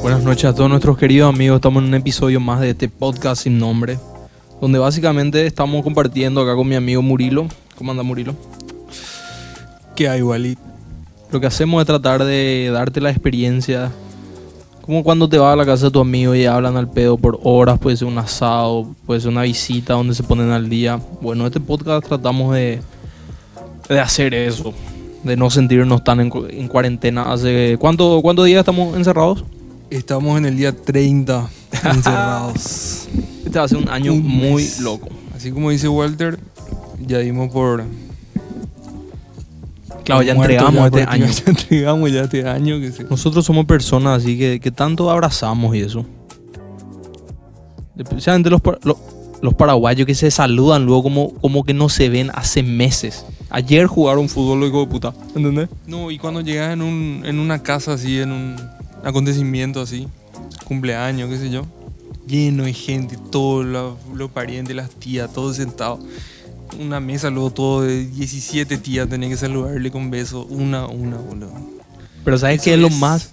Buenas noches a todos nuestros queridos amigos. Estamos en un episodio más de este podcast sin nombre, donde básicamente estamos compartiendo acá con mi amigo Murilo. ¿Cómo anda Murilo? ¿Qué hay, Wally? Lo que hacemos es tratar de darte la experiencia, como cuando te vas a la casa de tu amigo y hablan al pedo por horas, puede ser un asado, puede ser una visita donde se ponen al día. Bueno, este podcast tratamos de, de hacer eso, de no sentirnos tan en, cu- en cuarentena. Hace ¿cuánto, ¿Cuántos días estamos encerrados? Estamos en el día 30 encerrados. Este va a ser un año Un muy loco. Así como dice Walter, ya dimos por. Claro, ya muerto entregamos este porque año. Ya entregamos ya este año. Que se- Nosotros somos personas así que, que tanto abrazamos y eso. Especialmente los, par- lo- los paraguayos que se saludan luego como, como que no se ven hace meses. Ayer jugaron fútbol, hijo de puta. ¿Entendés? No, y cuando llegas en, un, en una casa así, en un acontecimiento así, cumpleaños, qué sé yo, lleno de gente, todos los, los parientes, las tías, todos sentados. Una mesa, luego todo de 17 tías, tenía que saludarle con besos, una a una, boludo. Pero ¿sabes qué es lo más,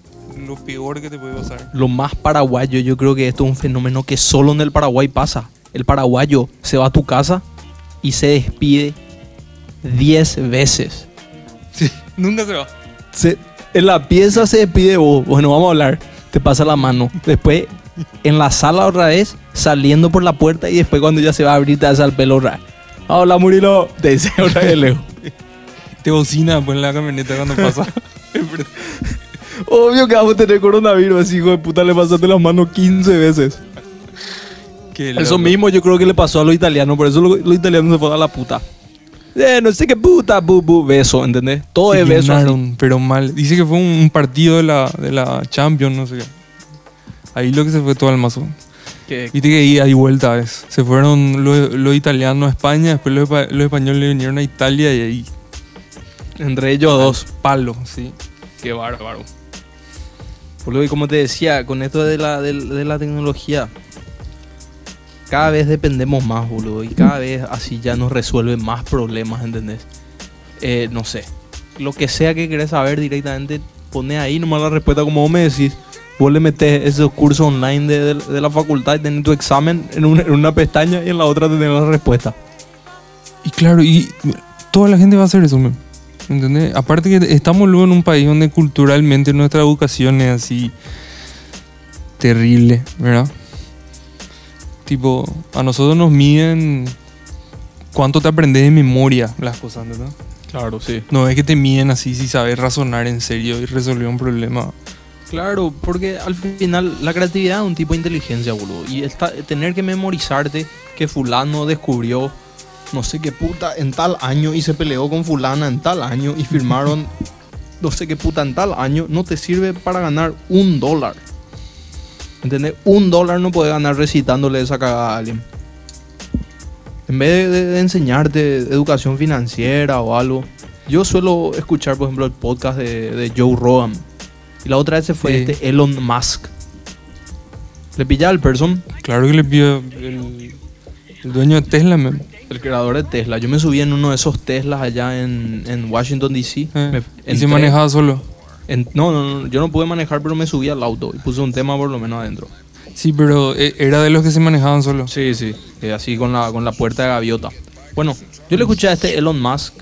Lo peor que te puede pasar. lo más paraguayo? Yo creo que esto es un fenómeno que solo en el Paraguay pasa. El paraguayo se va a tu casa y se despide 10 veces. Sí, nunca se va. Se- en la pieza se despide vos. Bueno, vamos a hablar. Te pasa la mano. Después, en la sala otra vez, saliendo por la puerta y después cuando ya se va a abrir te hace el pelo otra. Hola, Murilo. Te dice otra vez lejos. Te bocina pues, en la camioneta cuando pasa. Obvio que vamos a tener coronavirus. Hijo de puta, le pasaste las manos 15 veces. Eso mismo yo creo que le pasó a los italianos. Por eso los, los italianos se fueron a la puta. Eh, no sé qué puta, bu, bu, beso, ¿entendés? Todo Se es beso. llenaron, pero mal. Dice que fue un, un partido de la, de la Champions, no sé qué. Ahí lo que se fue todo al mazo. Viste que ahí hay vuelta es. Se fueron los, los italianos a España, después los, los españoles vinieron a Italia y ahí. entre ellos dos. Palo, sí. Qué bárbaro. Y como te decía, con esto de la, de, de la tecnología, cada vez dependemos más, boludo. Y cada vez así ya nos resuelve más problemas, ¿entendés? Eh, no sé. Lo que sea que querés saber directamente, pone ahí nomás la respuesta como vos me decís. Vos le metés esos cursos online de, de- de la facultad y tenés tu examen en una, en una pestaña y en la otra tenés la respuesta. Y claro, y toda la gente va a hacer eso. ¿entendés? Aparte que estamos luego en un país donde culturalmente nuestra educación es así terrible, ¿verdad? Tipo, a nosotros nos miden cuánto te aprendes de memoria las cosas, ¿verdad? Claro, sí. No es que te miden así si sabes razonar en serio y resolver un problema. Claro, porque al final la creatividad es un tipo de inteligencia, boludo. Y esta- tener que memorizarte que fulano descubrió no sé qué puta en tal año y se peleó con fulana en tal año y firmaron no sé qué puta en tal año, no te sirve para ganar un dólar. ¿Entendés? Un dólar no puedes ganar recitándole esa cagada a alguien. En vez de, de enseñarte educación financiera o algo, yo suelo escuchar, por ejemplo, el podcast de, de Joe Rogan. Y la otra vez se fue Sí. este Elon Musk. Le pilla al person, Claro que le pido el, el dueño de Tesla, el creador de Tesla. Yo me subí en uno de esos Teslas allá en, en Washington, D.C. Eh, y se manejaba solo. en- no, no, no, yo no pude manejar, pero me subí al auto y puse un tema por lo menos adentro. Sí, pero eh, era de los que se manejaban solo. Sí, sí. eh, así con la, con la puerta de gaviota. Bueno, yo le escuché a este Elon Musk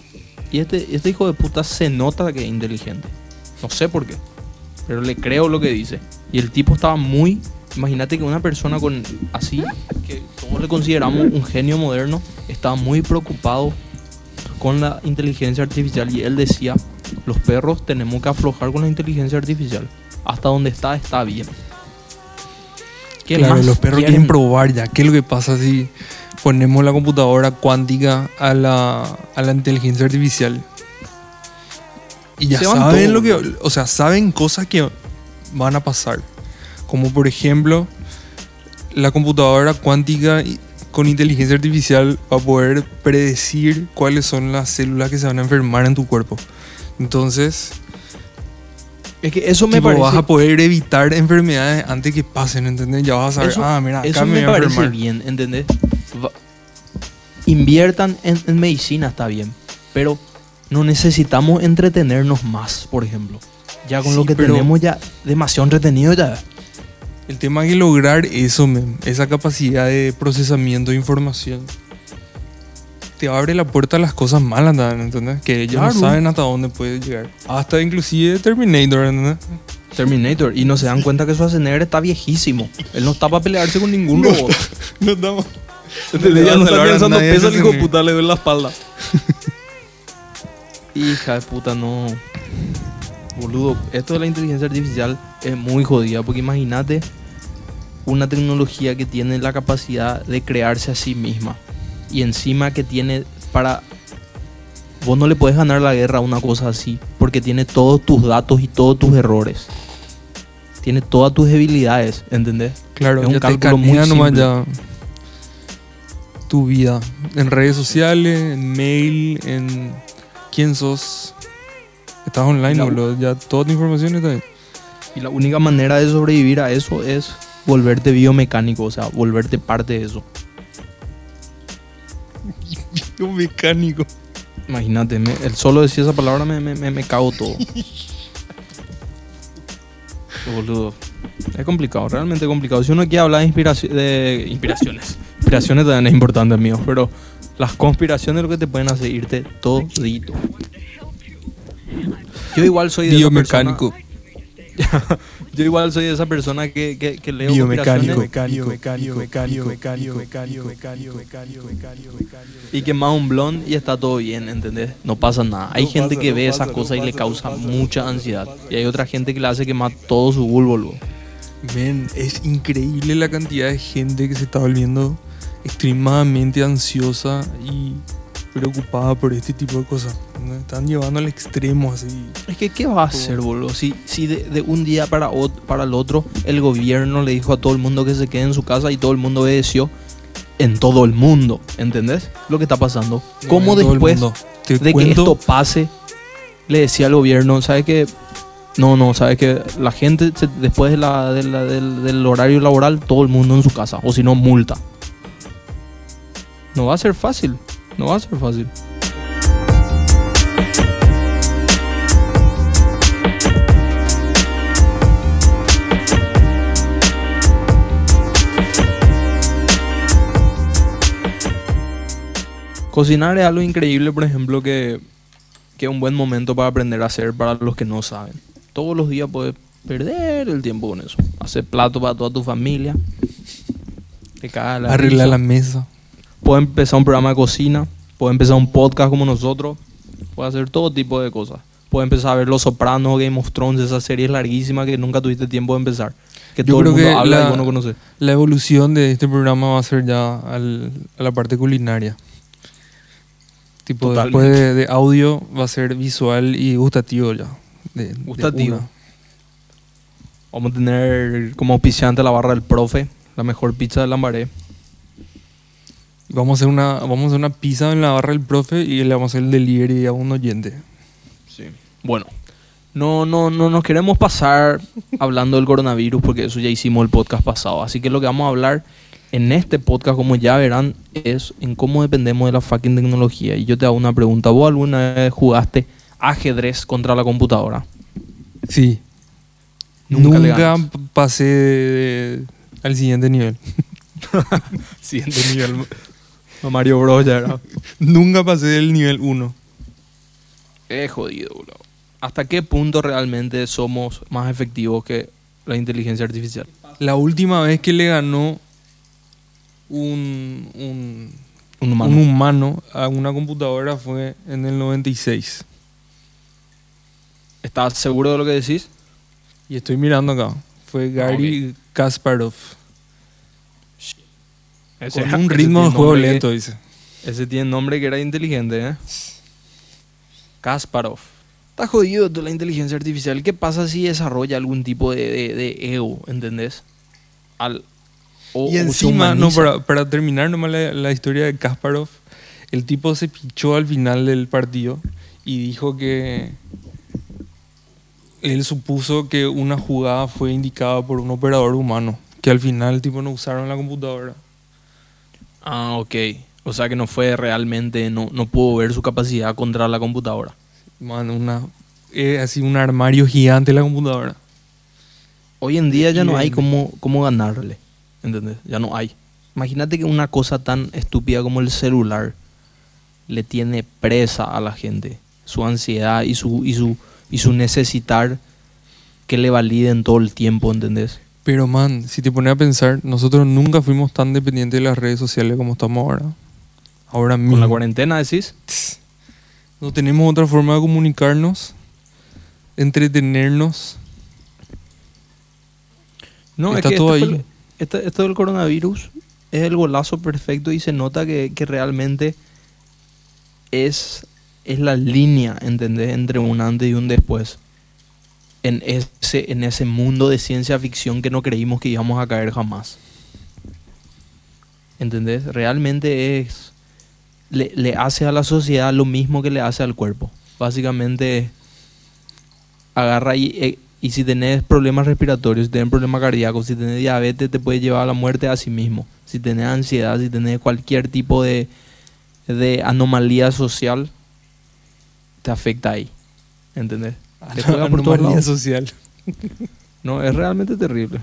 y este, este hijo de puta se nota que es inteligente. No sé por qué, pero le creo lo que dice. Y el tipo estaba muy... Imagínate que una persona con así, que todos le consideramos un genio moderno, estaba muy preocupado con la inteligencia artificial y él decía, los perros tenemos que aflojar con la inteligencia artificial. Hasta donde está, está bien. ¿Qué claro, más los perros quieren? quieren probar ya. ¿Qué es lo que pasa si ponemos la computadora cuántica a la, a la inteligencia artificial? Y ya Se saben lo que. O sea, saben cosas que van a pasar. Como por ejemplo, la computadora cuántica con inteligencia artificial va a poder predecir cuáles son las células que se van a enfermar en tu cuerpo. Entonces, Es que eso me tipo, parece... vas a poder evitar enfermedades antes que pasen, ¿entendés? Ya vas a saber, Eso- ah, mira, acá Eso me me voy a parece enfermar. bien, ¿entendés? Va- inviertan en, en medicina, está bien. Pero no necesitamos entretenernos más, por ejemplo. Ya con Sí, lo que tenemos ya demasiado entretenido ya. El tema es que lograr eso, esa capacidad de procesamiento de información, te abre la puerta a las cosas malas, ¿entendés? Que ellos Claro. no saben hasta dónde puede llegar. Hasta inclusive Terminator, ¿entendés? Terminator. Y no se dan cuenta que Schwarzenegger está viejísimo. Él no está para pelearse con ningún No robot. No estamos... ¿Entendés? Ya no está Nadie peso el hijo puta, le duele la espalda. Hija de puta, no. Boludo, esto de la inteligencia artificial es muy jodida, porque imagínate una tecnología que tiene la capacidad de crearse a sí misma y encima que tiene para... Vos no le puedes ganar la guerra a una cosa así, porque tiene todos tus datos y todos tus errores. Tiene todas tus debilidades, ¿entendés? Claro, Es un ya te cálculo muy simple. ya tu vida. En redes sociales, en mail, en quién sos. Estás online, La- boludo. Ya toda tu información está ahí. Y la única manera de sobrevivir a eso es volverte biomecánico, o sea, volverte parte de eso. Un mecánico. Imagínate, me- el solo decir esa palabra me, me, me, cago todo. Boludo. Es complicado, realmente complicado. Si uno quiere hablar de, inspiraci- de inspiraciones, inspiraciones también es importante, mío, pero las conspiraciones es lo que te pueden hacer irte todito. Yo igual soy de esa Biomecánico. persona- Yo igual soy de esa persona que, que, que leo Biomecánico. conspiraciones y que más un blond y está todo bien, ¿entendés? No pasa nada. Hay No gente pasa, que no ve pasa, esas no cosas y le causa mucha ansiedad. Y hay otra gente que le hace quemar todo su bulbo. Men, es increíble la cantidad de gente que se está volviendo extremadamente ansiosa y preocupada por este tipo de cosas. ¿no? Están llevando al extremo así. Es que, ¿qué va a hacer, boludo? Si, si de, de un día para, ot- para el otro el gobierno le dijo a todo el mundo que se quede en su casa y todo el mundo obedeció en todo el mundo, ¿entendés? Lo que está pasando. ¿Cómo No, después de que esto pase, le decía al gobierno, ¿sabes qué? No, no, ¿sabes que La gente, se- después de la- de la- del, del horario laboral, todo el mundo en su casa, o si no, multa. No va a ser fácil, no va a ser fácil. Cocinar es algo increíble, por ejemplo, que, que es un buen momento para aprender a hacer para los que no saben. Todos los días puedes perder el tiempo con eso. Hacer plato para toda tu familia. Te caga la arreglar la mesa. Puedes empezar un programa de cocina. Puedes empezar un podcast como nosotros. Puedes hacer todo tipo de cosas. Puedes empezar a ver Los Sopranos, Game of Thrones, esas series larguísimas que nunca tuviste tiempo de empezar. Que Yo todo el mundo que habla la- y vos no conoces. La evolución de este programa va a ser ya al- a la parte culinaria. Tipo, Totalmente. después de, de audio va a ser visual y gustativo ya. de- Gustativo. Vamos a tener como auspiciante la barra del profe, la mejor pizza de Lambaré. Vamos a hacer una, vamos a hacer una pizza en la barra del profe y le vamos a hacer el delivery a un oyente. Sí. Bueno, no, no, no nos queremos pasar hablando del coronavirus porque eso ya hicimos el podcast pasado. Así que lo que vamos a hablar en este podcast, como ya verán, es en cómo dependemos de la fucking tecnología. Y yo te hago una pregunta. ¿Vos alguna vez jugaste ajedrez contra la computadora? Sí. Nunca Nunca, pasé de- al siguiente nivel. Siguiente nivel. Mario Bros. ya era. Nunca pasé del nivel 1. Es jodido, bro. ¿Hasta qué punto realmente somos más efectivos que la inteligencia artificial? La última vez que le ganó un, un, Un humano. un humano a una computadora fue en el 96. ¿Estás seguro de lo que decís? Y estoy mirando acá. Fue Gary Kasparov. Ese- Con un ritmo de juego que- lento, dice. Ese tiene nombre que era inteligente, ¿eh? Kasparov. Está jodido toda la inteligencia artificial. ¿Qué pasa si desarrolla algún tipo de, de- de ego, ¿entendés? Al, o- Y encima, no, para, para terminar nomás la, la historia de Kasparov, el tipo se pichó al final del partido y dijo que él supuso que una jugada fue indicada por un operador humano, que al final tipo no usaron la computadora. Ah, ok. O sea que no fue realmente, no, no pudo ver su capacidad contra la computadora. Man, una, es así un armario gigante la computadora. Hoy en día ya no hay cómo, cómo ganarle. ¿Entendés? Ya no hay. Imagínate que una cosa tan estúpida como el celular le tiene presa a la gente. Su ansiedad y su, y su, y su necesitar que le validen todo el tiempo, ¿entendés? Pero man, si te pones a pensar, nosotros nunca fuimos tan dependientes de las redes sociales como estamos ahora. Ahora mismo. Con la cuarentena decís. No tenemos otra forma de comunicarnos, entretenernos. No, Está es que todo esto, fue ahí. el- este- esto del coronavirus es el golazo perfecto y se nota que, que realmente es, es la línea, ¿entendés? Entre un antes y un después. En ese, en ese mundo de ciencia ficción que no creímos que íbamos a caer jamás. ¿Entendés? Realmente es. Le, le hace a la sociedad lo mismo que le hace al cuerpo. Básicamente agarra y, eh, y si tenés problemas respiratorios, si tenés problemas cardíacos, si tenés diabetes, te puede llevar a la muerte a sí mismo. Si tenés ansiedad, si tenés cualquier tipo de, de anomalía social, te afecta ahí. ¿Entendés? Te juega por todos Anomalía lados. social. No, es realmente terrible.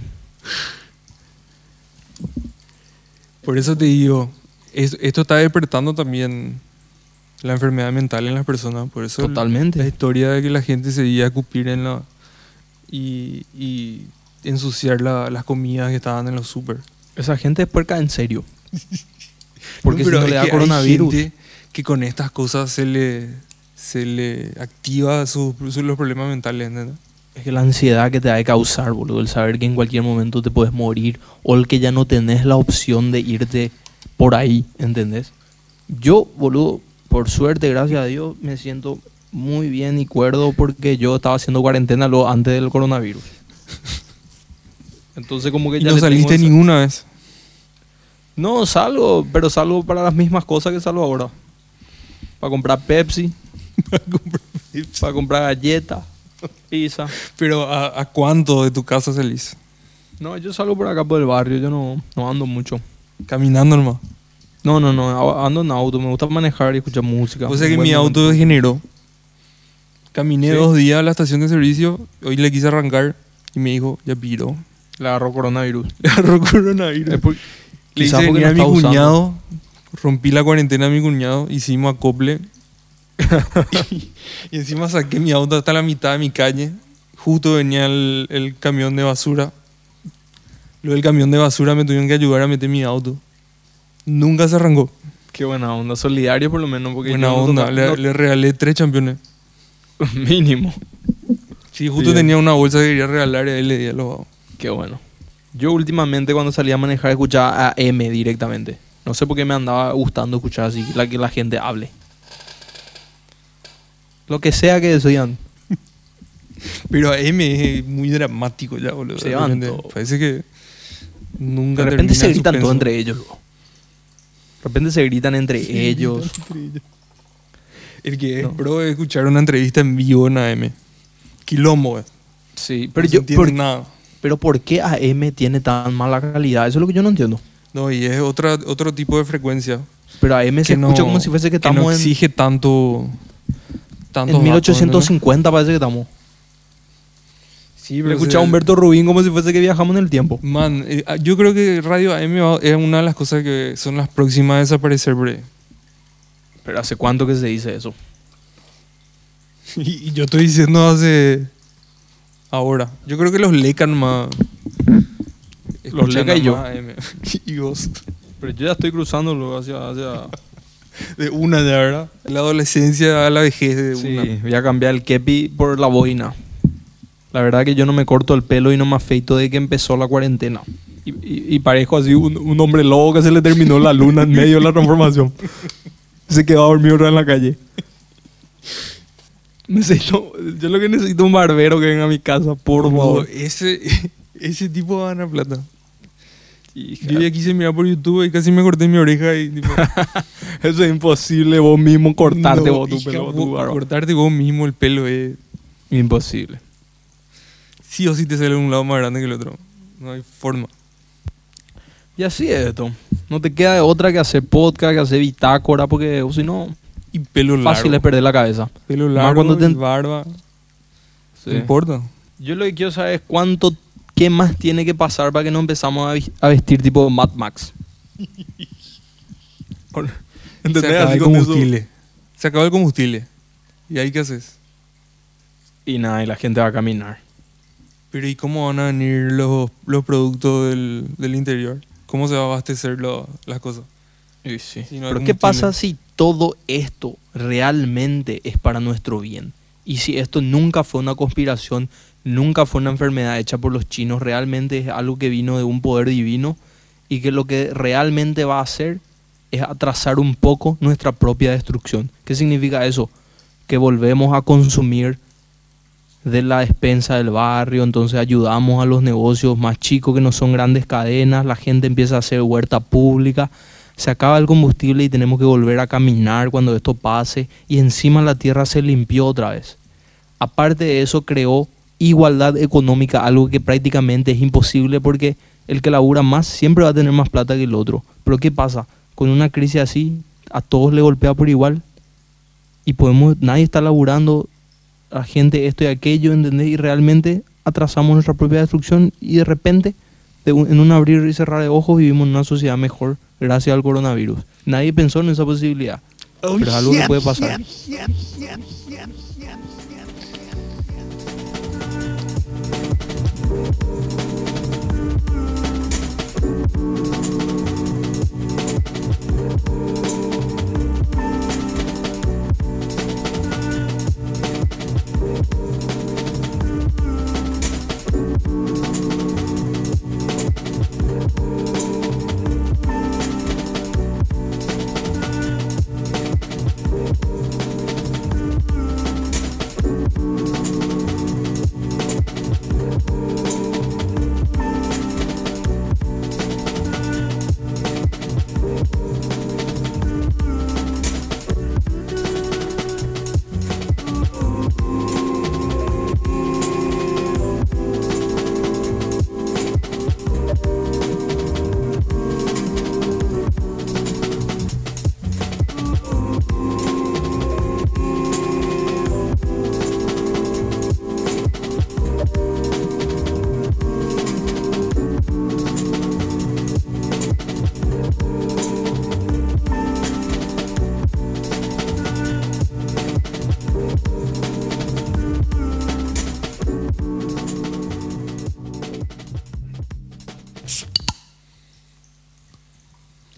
Por eso te digo, es- esto está despertando también la enfermedad mental en las personas. Por eso la Totalmente. historia de que la gente se iba a cupir en la y, y ensuciar la- las comidas que estaban en los super. Esa gente es puerca en serio. Porque No, si no le da coronavirus. que con estas cosas se le, se le activa sus sus- los problemas mentales. ¿entendés? Es que la ansiedad que te ha de causar, boludo, el saber que en cualquier momento te puedes morir o el que ya no tenés la opción de irte por ahí, ¿entendés? Yo, boludo, por suerte, gracias a Dios, me siento muy bien y cuerdo porque yo estaba haciendo cuarentena luego antes del coronavirus. Entonces como que Y ya no le tengo saliste esa- ninguna vez. No, salgo, pero salgo para las mismas cosas que salgo ahora. Para comprar Pepsi, para comprar galletas, pizza. Pero ¿a, a cuánto de tu casa salís? No, yo salgo por acá por el barrio, yo no, no ando mucho. Caminando nomás. No, no, no, ando en auto, me gusta manejar y escuchar música. O sea que mi momento. auto degeneró. Caminé Sí. dos días a la estación de servicio. Hoy le quise arrancar y me dijo, ya piro. Le agarró coronavirus. Le agarró coronavirus. Es por- Le quizás hice porque a mi usando. cuñado. Rompí la cuarentena a mi cuñado. Hicimos acople. Y, y encima saqué mi auto hasta la mitad de mi calle. Justo venía el, el camión de basura. Lo del camión de basura me tuvieron que ayudar a meter mi auto. Nunca se arrancó. Qué buena onda, solidario por lo menos. Porque Buena no onda. Le, regalé tres campeones. mínimo. Sí, justo tenía una bolsa que quería regalar y ahí le di a los vagos. Qué bueno. Yo últimamente cuando salía a manejar escuchaba a M directamente. No sé por qué me andaba gustando escuchar así, la que la gente hable. Lo que sea que decían. Pero a M es muy dramático ya, boludo. Se van. Parece que nunca De repente se gritan todo entre ellos. De repente se gritan entre ellos. El que es No. pro es escuchar una entrevista en vivo en AM. Quilombo, eh. Sí, pero no yo, por- nada. pero ¿por qué AM tiene tan mala calidad? Eso es lo que yo no entiendo. No, y es otra, otro tipo de frecuencia. Pero AM se que no- escucha como si fuese que no estamos en, exige tanto. Tantos en datos, 1850, parece que estamos. Sí, pero escuchaba a Humberto Rubín como si fuese que viajamos en el tiempo. Man, eh, yo creo que Radio AM es una de las cosas que son las próximas a desaparecer, bre. Pero ¿hace cuánto que se dice eso? Y, y yo estoy diciendo hace. Ahora. Yo creo que los lecan más. Los Leca y yo. y vos. Pero yo ya estoy cruzándolo hacia... hacia... De una ya, ¿verdad? La adolescencia a la vejez de Sí, una. voy a cambiar el kepi por la boina. La verdad que yo no me corto el pelo y no me afeito de que empezó la cuarentena. Y, y- y parezco así un, un hombre lobo que se le terminó la luna en medio de la transformación. Se quedó dormido en la calle. Necesito, yo lo que necesito es un barbero que venga a mi casa, por favor. ese, ese tipo gana plata. Hija, Yo ya quise mirar por YouTube y casi me corté mi oreja y tipo. Eso es imposible vos mismo cortarte no, vos tu hija, pelo, vos- tu barba. cortarte vos mismo el pelo es. Imposible. Sí o sí te sale un lado más grande que el otro. No hay forma. Y así es esto. No te queda de otra que hacer podcast, que hacer bitácora, porque si no, Y pelo largo. fácil es perder la cabeza. Pelo Más largo, cuando te- y barba. Sí. No importa. Yo lo que quiero saber es cuánto, qué más tiene que pasar para que no empezamos a, vestir tipo Mad Max. Se acaba el combustible. Se acabó el combustible. ¿Y ahí qué haces? Y nada, y la gente va a caminar. Pero ¿y cómo van a venir los, los productos del, del interior? ¿Cómo se va a abastecer lo- las cosas? Y sí. Si no Pero ¿qué pasa si todo esto realmente es para nuestro bien? Y si esto nunca fue una conspiración, nunca fue una enfermedad hecha por los chinos, realmente es algo que vino de un poder divino y que lo que realmente va a hacer es atrasar un poco nuestra propia destrucción. ¿Qué significa eso? Que volvemos a consumir de la despensa del barrio, entonces ayudamos a los negocios más chicos que no son grandes cadenas, la gente empieza a hacer huerta pública, se acaba el combustible y tenemos que volver a caminar cuando esto pase y encima la tierra se limpió otra vez. Aparte de eso creó igualdad económica, algo que prácticamente es imposible porque el que labura más siempre va a tener más plata que el otro. Pero ¿qué pasa? Con una crisis así, a todos le golpea por igual y podemos, nadie está laburando, la gente esto y aquello, ¿entendés? Y realmente atrasamos nuestra propia destrucción y de repente, de un- en un abrir y cerrar de ojos, vivimos en una sociedad mejor gracias al coronavirus. Nadie pensó en esa posibilidad, pero es algo que puede pasar.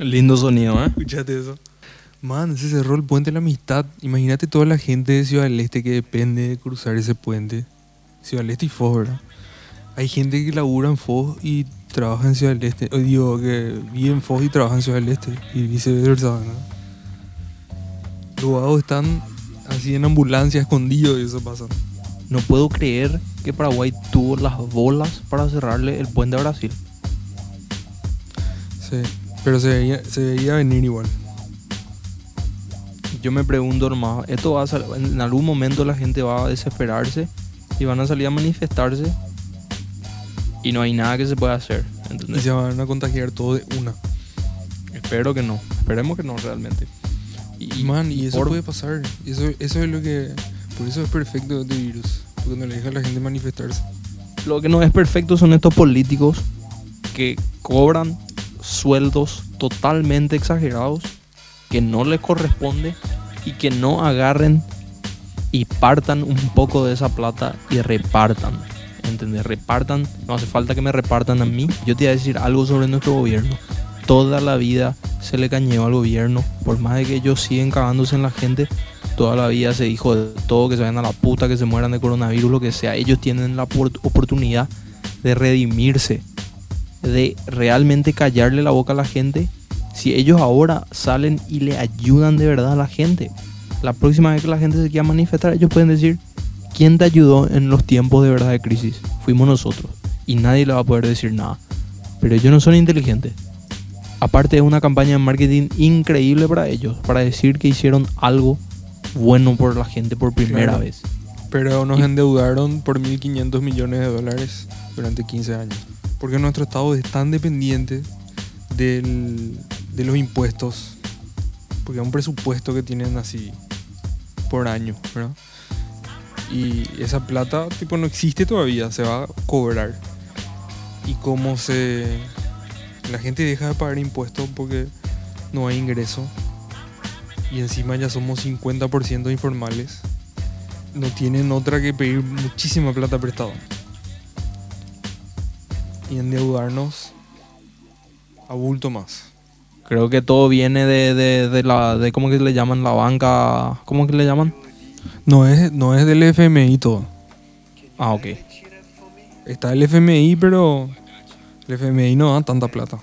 Lindo sonido, ¿eh? Escuchate eso. Man, se cerró el puente de la amistad. Imagínate toda la gente de Ciudad del Este que depende de cruzar ese puente. Ciudad del Este y Foz, ¿verdad? Hay gente que labura en Foz y trabaja en Ciudad del Este. O digo, que vive en Foz y trabaja en Ciudad del Este. Y viceversa, ¿no? Los vagos están así en ambulancia, escondidos y eso pasa. No puedo creer que Paraguay tuvo las bolas para cerrarle el puente a Brasil. Sí. Pero se veía, se veía venir igual. Yo me pregunto nomás, esto va a sal- en algún momento la gente va a desesperarse y van a salir a manifestarse y no hay nada que se pueda hacer. Y ¿entendés? se van a contagiar todo de una. Espero que no, esperemos que no realmente. Y man, y eso por- puede pasar. Eso, eso es lo que. Por eso es perfecto este virus. Porque no le deja a la gente manifestarse. Lo que no es perfecto son estos políticos que cobran sueldos totalmente exagerados, que no les corresponde y que no agarren y partan un poco de esa plata y repartan. ¿Entendés? Repartan, no hace falta que me repartan a mí. Yo te voy a decir algo sobre nuestro gobierno. Toda la vida se le cañeó al gobierno, por más de que ellos siguen cagándose en la gente, toda la vida se dijo de todo, que se vayan a la puta, que se mueran de coronavirus, lo que sea. Ellos tienen la por- oportunidad de redimirse, de realmente callarle la boca a la gente. Si ellos ahora salen y le ayudan de verdad a la gente, la próxima vez que la gente se quiera manifestar, ellos pueden decir, ¿quién te ayudó en los tiempos de verdad de crisis? Fuimos nosotros. Y nadie le va a poder decir nada. Pero ellos no son inteligentes. Aparte es una campaña de marketing increíble para ellos, para decir que hicieron algo bueno por la gente por primera Claro. vez. Pero nos Y- endeudaron por 1.500 millones de dólares durante 15 años. Porque nuestro estado es tan dependiente de los impuestos, porque es un presupuesto que tienen así por año, ¿verdad? Y esa plata, tipo, no existe todavía, se va a cobrar. Y como se... La gente deja de pagar impuestos porque no hay ingreso. Y encima ya somos 50% informales. No tienen otra que pedir muchísima plata prestada. Y endeudarnos a bulto más. Creo que todo viene de, de, de la, de cómo que le llaman la banca, ¿cómo que le llaman? No es, no es del FMI todo. Ah, ok. Está el FMI, pero el FMI no da tanta plata.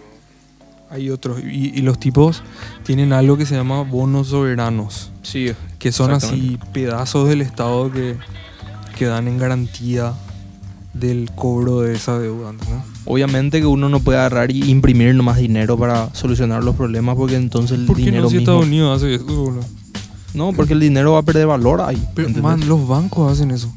Hay otros. Y, y los tipos tienen algo que se llama bonos soberanos. Sí, Que son así pedazos del Estado que, que dan en garantía del cobro de esa deuda. ¿no? Obviamente que uno no puede agarrar y imprimir nomás dinero para solucionar los problemas porque entonces el ¿Por qué dinero no si mismo... Estados Unidos hace eso? boludo? No, porque el dinero va a perder valor ahí. Pero, ¿entendés? man, los bancos hacen eso.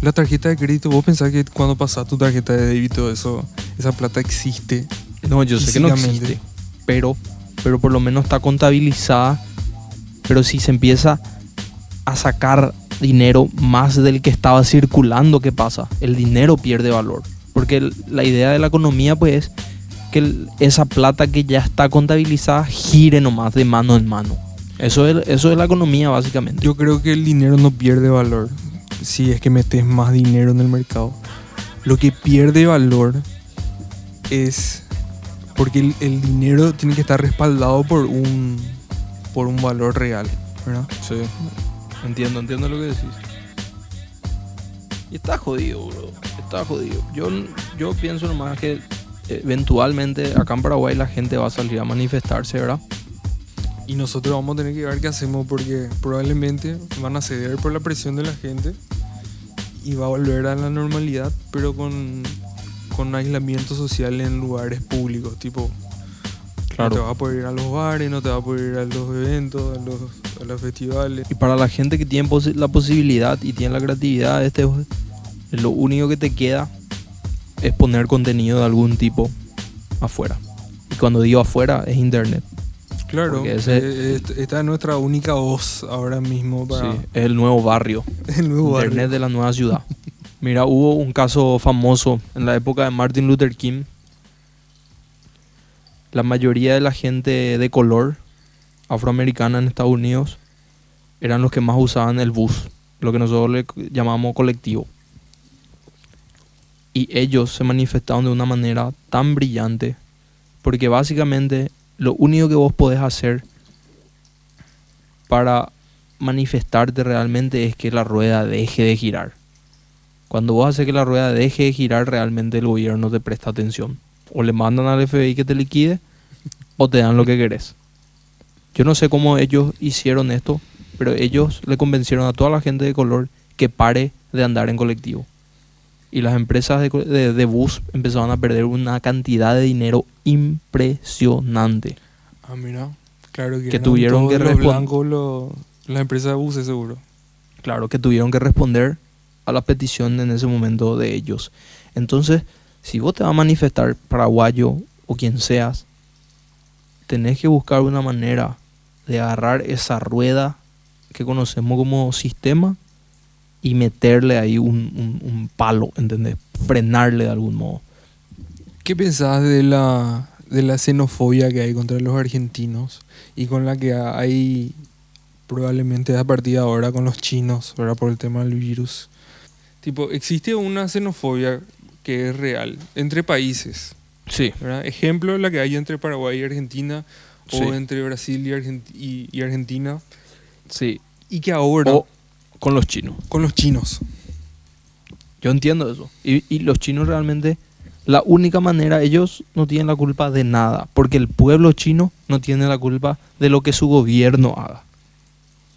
La tarjeta de crédito, vos pensás que cuando pasas tu tarjeta de débito, eso, esa plata existe. No, yo sé que no existe. Pero, pero por lo menos está contabilizada. Pero si se empieza a sacar dinero más del que estaba circulando, ¿qué pasa? El dinero pierde valor. Porque la idea de la economía, pues, es que esa plata que ya está contabilizada gire nomás de mano en mano. Eso es, eso es la economía, básicamente. Yo creo que el dinero no pierde valor si es que metes más dinero en el mercado. Lo que pierde valor es porque el, el dinero tiene que estar respaldado por un, por un valor real, ¿verdad? Sí. Entiendo, entiendo lo que decís. Y está jodido, bro. Está jodido. Yo, yo pienso nomás que eventualmente acá en Paraguay la gente va a salir a manifestarse, ¿verdad? Y nosotros vamos a tener que ver qué hacemos porque probablemente van a ceder por la presión de la gente y va a volver a la normalidad, pero con, con aislamiento social en lugares públicos, tipo no te vas a poder ir a los bares, no te vas a poder ir a los eventos, a los, a los festivales. Y para la gente que tiene posi- la posibilidad y tiene la creatividad, este lo único que te queda es poner contenido de algún tipo afuera. Y cuando digo afuera es internet. Claro, ese- eh, est- esta es nuestra única voz ahora mismo para Sí, es el nuevo barrio. el nuevo Internet barrio. de la nueva ciudad. Mira, hubo un caso famoso en la época de Martin Luther King. La mayoría de la gente de color afroamericana en Estados Unidos eran los que más usaban el bus, lo que nosotros le llamamos colectivo. Y ellos se manifestaron de una manera tan brillante, porque básicamente lo único que vos podés hacer para manifestarte realmente es que la rueda deje de girar. Cuando vos haces que la rueda deje de girar, realmente el gobierno te presta atención. O le mandan al FBI que te liquide, o te dan lo que querés. Yo no sé cómo ellos hicieron esto, pero ellos le convencieron a toda la gente de color que pare de andar en colectivo. Y las empresas de, de- de bus empezaron a perder una cantidad de dinero impresionante. Ah, mira, claro que, tuvieron que los respon- blancos, los- las empresas de buses seguro. Claro, que tuvieron que responder a la petición en ese momento de ellos. Entonces, si vos te vas a manifestar paraguayo o quien seas, tenés que buscar una manera de agarrar esa rueda que conocemos como sistema y meterle ahí un, un- un palo, ¿entendés? Frenarle de algún modo. ¿Qué pensás de la, de la xenofobia que hay contra los argentinos y con la que hay probablemente a partir de ahora con los chinos, ¿verdad? Por el tema del virus. Tipo, existe una xenofobia que es real entre países, Sí, ¿verdad? Ejemplo, la que hay entre Paraguay y Argentina Sí. o entre Brasil y, Argent- y- y Argentina sí. y que ahora O con los chinos. con los chinos. Yo entiendo eso. Y, y los chinos realmente, la única manera, ellos no tienen la culpa de nada, porque el pueblo chino no tiene la culpa de lo que su gobierno haga.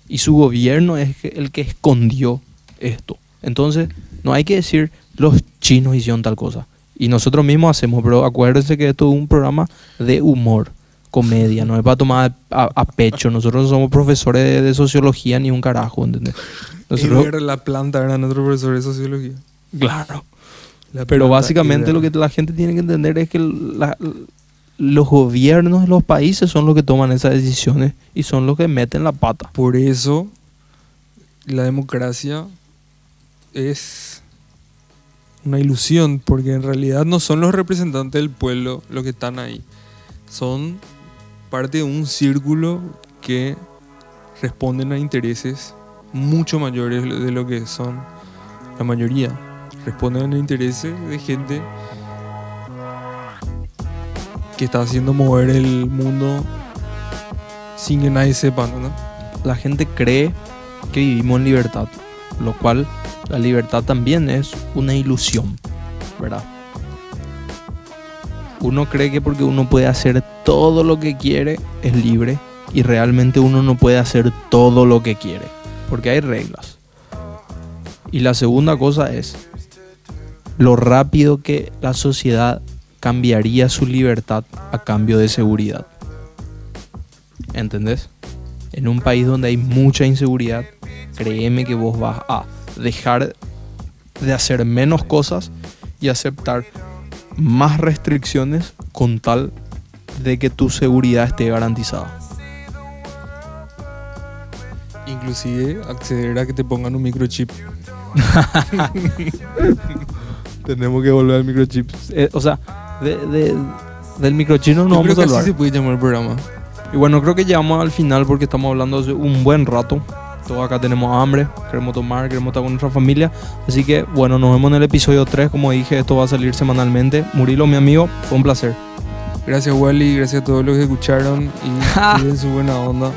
Y su gobierno es el que escondió esto. Entonces, no hay que decir los chinos hicieron tal cosa. Y nosotros mismos hacemos, pero acuérdense que esto es un programa de humor, comedia, no es para tomar a, a pecho. Nosotros no somos profesores de, de sociología ni un carajo, ¿entendés? Nosotros, Eber la planta era nuestro profesor de sociología. claro. La Pero básicamente lo que la gente tiene que entender es que la, los gobiernos de los países son los que toman esas decisiones y son los que meten la pata. Por eso la democracia es una ilusión, porque en realidad no son los representantes del pueblo los que están ahí. Son parte de un círculo que responden a intereses mucho mayores de lo que son la mayoría. Responden a intereses de gente que está haciendo mover el mundo sin que nadie sepa. La gente cree que vivimos en libertad, lo cual la libertad también es una ilusión, ¿verdad? Uno cree que porque uno puede hacer todo lo que quiere es libre y realmente uno no puede hacer todo lo que quiere, porque hay reglas. Y la segunda cosa es lo rápido que la sociedad cambiaría su libertad a cambio de seguridad. ¿Entendés? En un país donde hay mucha inseguridad, créeme que vos vas a dejar de hacer menos cosas y aceptar más restricciones con tal de que tu seguridad esté garantizada. Inclusive acceder a que te pongan un microchip. Tenemos que volver al microchip. Eh, o sea, de, de- del microchip no Yo vamos creo a que así hablar. se puede llamar el programa. Y bueno, creo que llegamos al final porque estamos hablando hace un buen rato. Todos acá tenemos hambre, queremos tomar, queremos estar con nuestra familia. Así que bueno, nos vemos en el episodio 3. Como dije, esto va a salir semanalmente. Murilo, mi amigo, fue un placer. Gracias Wally, gracias a todos los que escucharon y tienen su buena onda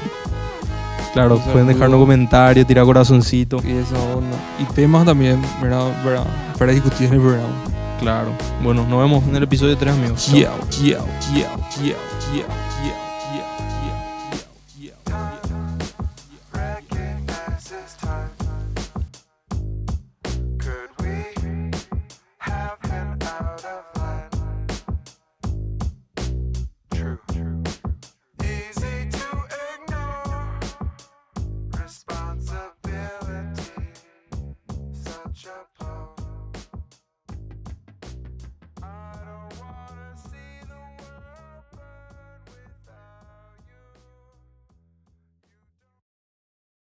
Claro, pueden dejarnos comentarios, tirar corazoncito. y esa onda. Y temas también, ¿verdad? ¿verdad? Para discutir en el programa. Claro. Bueno, nos vemos en el episodio 3, amigos. Chao. Yeah, yeah, yeah.